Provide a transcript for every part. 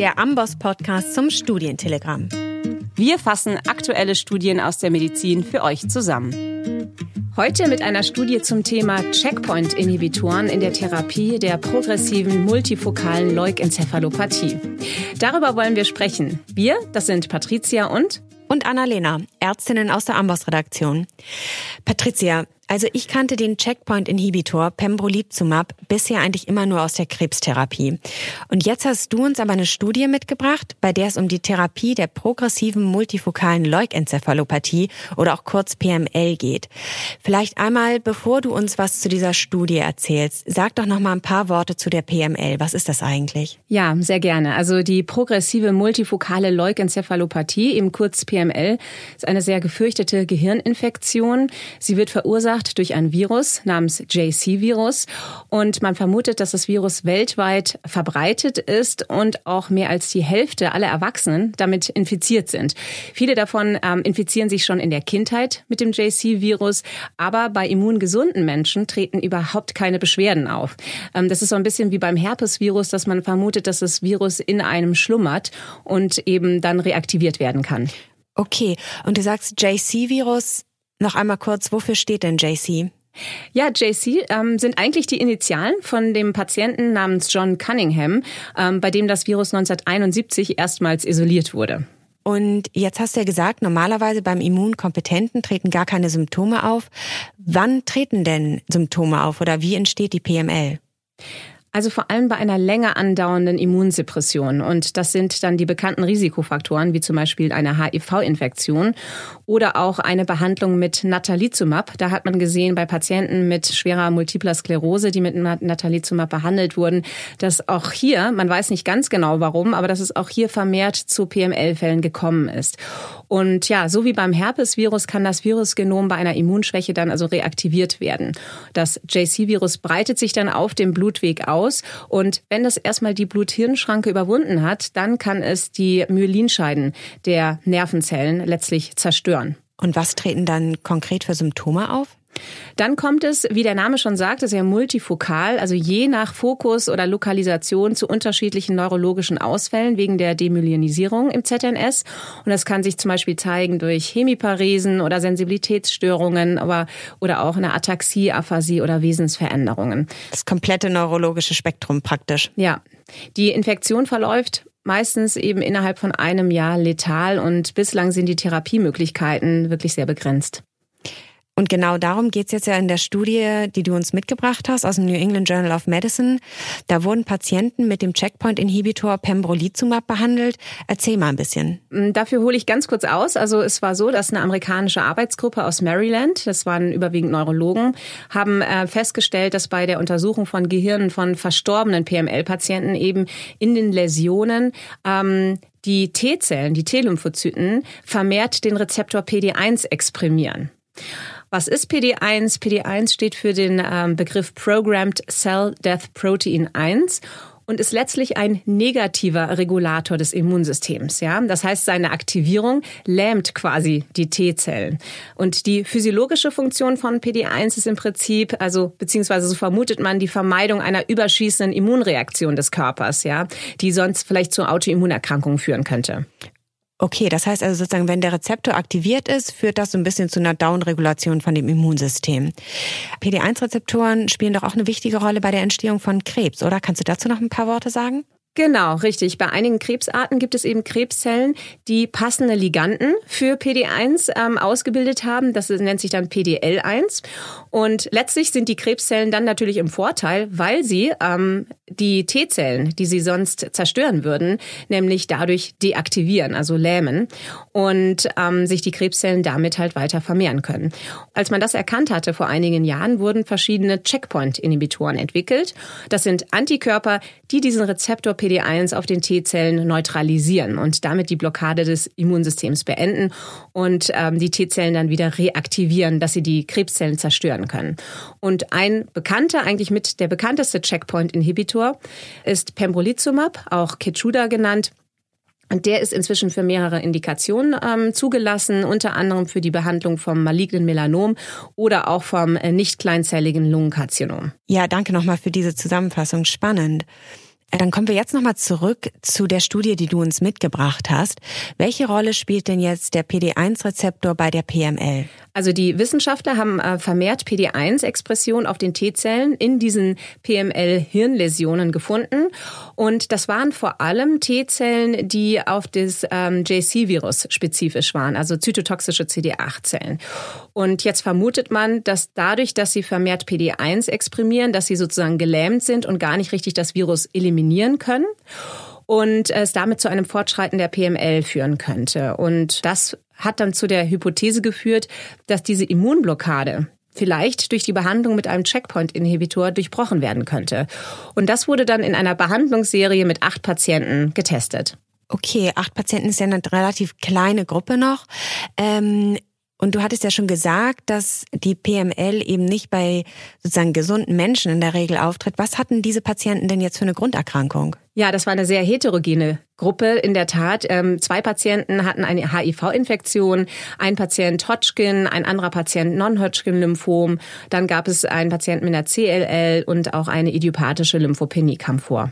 der Amboss-Podcast zum Studientelegramm. Wir fassen aktuelle Studien aus der Medizin für euch zusammen. Heute mit einer Studie zum Thema Checkpoint-Inhibitoren in der Therapie der progressiven multifokalen Leukenzephalopathie. Darüber wollen wir sprechen. Wir, das sind Patricia und und Annalena, Ärztinnen aus der Amboss-Redaktion. Patricia, also ich kannte den Checkpoint-Inhibitor Pembrolizumab bisher eigentlich immer nur aus der Krebstherapie. Und jetzt hast du uns aber eine Studie mitgebracht, bei der es um die Therapie der progressiven multifokalen Leukenzephalopathie oder auch kurz PML geht. Vielleicht einmal, bevor du uns was zu dieser Studie erzählst, sag doch noch mal ein paar Worte zu der PML. Was ist das eigentlich? Ja, sehr gerne. Also die progressive multifokale Leukenzephalopathie, eben kurz PML, ist eine sehr gefürchtete Gehirninfektion. Sie wird verursacht verursacht durch ein Virus namens JC-Virus. Und man vermutet, dass das Virus weltweit verbreitet ist und auch mehr als die Hälfte aller Erwachsenen damit infiziert sind. Viele davon ähm, infizieren sich schon in der Kindheit mit dem JC-Virus, aber bei immungesunden Menschen treten überhaupt keine Beschwerden auf. Ähm, das ist so ein bisschen wie beim Herpesvirus, dass man vermutet, dass das Virus in einem schlummert und eben dann reaktiviert werden kann. Okay, und du sagst JC-Virus, noch einmal kurz, wofür steht denn JC? Ja, JC ähm, sind eigentlich die Initialen von dem Patienten namens John Cunningham, ähm, bei dem das Virus 1971 erstmals isoliert wurde. Und jetzt hast du ja gesagt, normalerweise beim Immunkompetenten treten gar keine Symptome auf. Wann treten denn Symptome auf oder wie entsteht die PML? Also vor allem bei einer länger andauernden Immunsuppression. Und das sind dann die bekannten Risikofaktoren, wie zum Beispiel eine HIV-Infektion oder auch eine Behandlung mit Natalizumab. Da hat man gesehen bei Patienten mit schwerer Multipler Sklerose, die mit Natalizumab behandelt wurden, dass auch hier, man weiß nicht ganz genau warum, aber dass es auch hier vermehrt zu PML-Fällen gekommen ist. Und ja, so wie beim Herpesvirus kann das Virusgenom bei einer Immunschwäche dann also reaktiviert werden. Das JC-Virus breitet sich dann auf dem Blutweg aus aus. Und wenn das erstmal die Blut-Hirn-Schranke überwunden hat, dann kann es die Myelinscheiden der Nervenzellen letztlich zerstören. Und was treten dann konkret für Symptome auf? Dann kommt es, wie der Name schon sagt, sehr multifokal, also je nach Fokus oder Lokalisation zu unterschiedlichen neurologischen Ausfällen wegen der Demyelinisierung im ZNS. Und das kann sich zum Beispiel zeigen durch Hemiparesen oder Sensibilitätsstörungen, aber, oder auch eine Ataxie, Aphasie oder Wesensveränderungen. Das komplette neurologische Spektrum praktisch. Ja. Die Infektion verläuft meistens eben innerhalb von einem Jahr letal und bislang sind die Therapiemöglichkeiten wirklich sehr begrenzt. Und genau darum geht's jetzt ja in der Studie, die du uns mitgebracht hast aus dem New England Journal of Medicine. Da wurden Patienten mit dem Checkpoint-Inhibitor Pembrolizumab behandelt. Erzähl mal ein bisschen. Mm, dafür hole ich ganz kurz aus. Also es war so, dass eine amerikanische Arbeitsgruppe aus Maryland, das waren überwiegend Neurologen, haben äh, festgestellt, dass bei der Untersuchung von Gehirnen von verstorbenen PML-Patienten eben in den Läsionen ähm, die T-Zellen, die T-Lymphozyten, vermehrt den Rezeptor PD1 exprimieren. Was ist PD1? PD1 steht für den ähm, Begriff Programmed Cell Death Protein 1 und ist letztlich ein negativer Regulator des Immunsystems. Ja, das heißt, seine Aktivierung lähmt quasi die T-Zellen. Und die physiologische Funktion von PD1 ist im Prinzip, also beziehungsweise so vermutet man, die Vermeidung einer überschießenden Immunreaktion des Körpers, ja, die sonst vielleicht zu Autoimmunerkrankungen führen könnte. Okay, das heißt also sozusagen, wenn der Rezeptor aktiviert ist, führt das so ein bisschen zu einer Downregulation von dem Immunsystem. PD1-Rezeptoren spielen doch auch eine wichtige Rolle bei der Entstehung von Krebs, oder? Kannst du dazu noch ein paar Worte sagen? Genau, richtig. Bei einigen Krebsarten gibt es eben Krebszellen, die passende Liganden für PD1 ähm, ausgebildet haben. Das nennt sich dann PDL1. Und letztlich sind die Krebszellen dann natürlich im Vorteil, weil sie ähm, die T-Zellen, die sie sonst zerstören würden, nämlich dadurch deaktivieren, also lähmen und ähm, sich die Krebszellen damit halt weiter vermehren können. Als man das erkannt hatte vor einigen Jahren, wurden verschiedene Checkpoint-Inhibitoren entwickelt. Das sind Antikörper, die diesen Rezeptor PD1 auf den T-Zellen neutralisieren und damit die Blockade des Immunsystems beenden und ähm, die T-Zellen dann wieder reaktivieren, dass sie die Krebszellen zerstören können. Und ein bekannter, eigentlich mit der bekannteste Checkpoint-Inhibitor ist Pembrolizumab, auch Keytruda genannt. Und der ist inzwischen für mehrere Indikationen ähm, zugelassen, unter anderem für die Behandlung vom malignen Melanom oder auch vom äh, nicht kleinzelligen Lungenkarzinom. Ja, danke nochmal für diese Zusammenfassung. Spannend. Dann kommen wir jetzt nochmal zurück zu der Studie, die du uns mitgebracht hast. Welche Rolle spielt denn jetzt der PD1-Rezeptor bei der PML? Also die Wissenschaftler haben äh, vermehrt PD1-Expression auf den T-Zellen in diesen PML-Hirnläsionen gefunden. Und das waren vor allem T-Zellen, die auf das ähm, JC-Virus spezifisch waren, also zytotoxische CD8-Zellen. Und jetzt vermutet man, dass dadurch, dass sie vermehrt PD1 exprimieren, dass sie sozusagen gelähmt sind und gar nicht richtig das Virus eliminieren können und es damit zu einem Fortschreiten der PML führen könnte. Und das hat dann zu der Hypothese geführt, dass diese Immunblockade vielleicht durch die Behandlung mit einem Checkpoint-Inhibitor durchbrochen werden könnte. Und das wurde dann in einer Behandlungsserie mit acht Patienten getestet. Okay, acht Patienten ist ja eine relativ kleine Gruppe noch. Ähm, und du hattest ja schon gesagt, dass die PML eben nicht bei sozusagen gesunden Menschen in der Regel auftritt. Was hatten diese Patienten denn jetzt für eine Grunderkrankung? Ja, das war eine sehr heterogene Gruppe. In der Tat, ähm, zwei Patienten hatten eine HIV-Infektion, ein Patient Hodgkin, ein anderer Patient Non-Hodgkin-Lymphom. Dann gab es einen Patienten mit einer CLL und auch eine idiopathische Lymphopenie kam vor.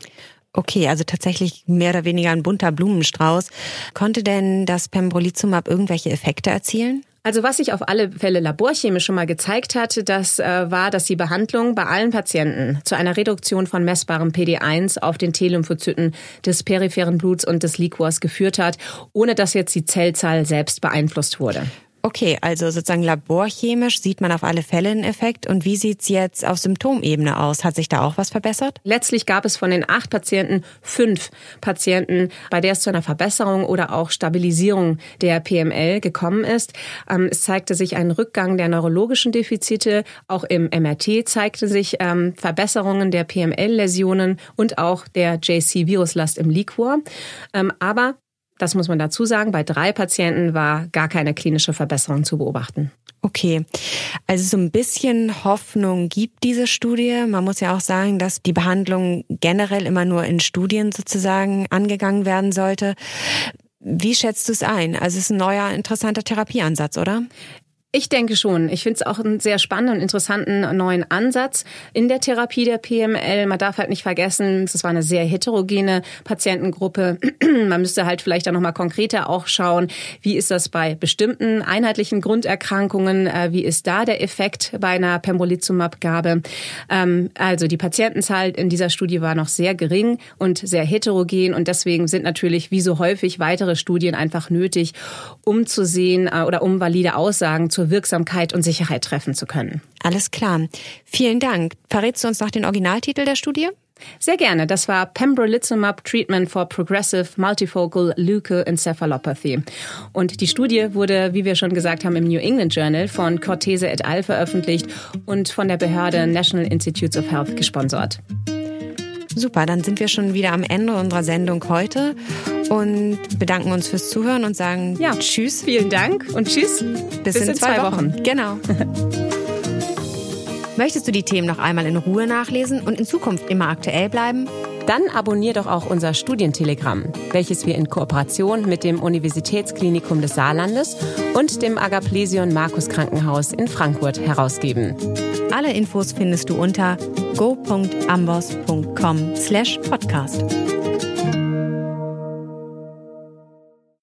Okay, also tatsächlich mehr oder weniger ein bunter Blumenstrauß. Konnte denn das Pembrolizumab irgendwelche Effekte erzielen? Also was sich auf alle Fälle laborchemisch schon mal gezeigt hat, das äh, war, dass die Behandlung bei allen Patienten zu einer Reduktion von messbarem PD1 auf den T-Lymphozyten des peripheren Bluts und des Liquors geführt hat, ohne dass jetzt die Zellzahl selbst beeinflusst wurde. Okay, also sozusagen laborchemisch sieht man auf alle Fälle einen Effekt. Und wie sieht's jetzt auf Symptomebene aus? Hat sich da auch was verbessert? Letztlich gab es von den acht Patienten fünf Patienten, bei der es zu einer Verbesserung oder auch Stabilisierung der PML gekommen ist. Ähm, es zeigte sich ein Rückgang der neurologischen Defizite. Auch im MRT zeigte sich ähm, Verbesserungen der PML-Läsionen und auch der JC-Viruslast im Liquor. Ähm, aber das muss man dazu sagen. Bei drei Patienten war gar keine klinische Verbesserung zu beobachten. Okay, also so ein bisschen Hoffnung gibt diese Studie. Man muss ja auch sagen, dass die Behandlung generell immer nur in Studien sozusagen angegangen werden sollte. Wie schätzt du es ein? Also es ist ein neuer, interessanter Therapieansatz, oder? Ich denke schon. Ich finde es auch einen sehr spannenden und interessanten neuen Ansatz in der Therapie der PML. Man darf halt nicht vergessen, es war eine sehr heterogene Patientengruppe. Man müsste halt vielleicht dann nochmal konkreter auch schauen, wie ist das bei bestimmten einheitlichen Grunderkrankungen, äh, wie ist da der Effekt bei einer Pembrolizumab-Gabe. Ähm, also die Patientenzahl in dieser Studie war noch sehr gering und sehr heterogen und deswegen sind natürlich wie so häufig weitere Studien einfach nötig, um zu sehen äh, oder um valide Aussagen zu zur Wirksamkeit und Sicherheit treffen zu können. Alles klar. Vielen Dank. Verrätst du uns noch den Originaltitel der Studie? Sehr gerne. Das war Pembrolizumab Treatment for Progressive Multifocal Leukoencephalopathy. Und die Studie wurde, wie wir schon gesagt haben, im New England Journal von Cortese et al. veröffentlicht und von der Behörde National Institutes of Health gesponsert. Super, dann sind wir schon wieder am Ende unserer Sendung heute und bedanken uns fürs Zuhören und sagen ja. Tschüss. Vielen Dank und Tschüss. Bis, Bis in, in, zwei, zwei Wochen. Wochen. Genau. Möchtest du die Themen noch einmal in Ruhe nachlesen und in Zukunft immer aktuell bleiben? Dann abonnier doch auch unser Studientelegramm, welches wir in Kooperation mit dem Universitätsklinikum des Saarlandes und dem Agaplesion Markus Krankenhaus in Frankfurt herausgeben. Alle Infos findest du unter go.ambos.com/podcast.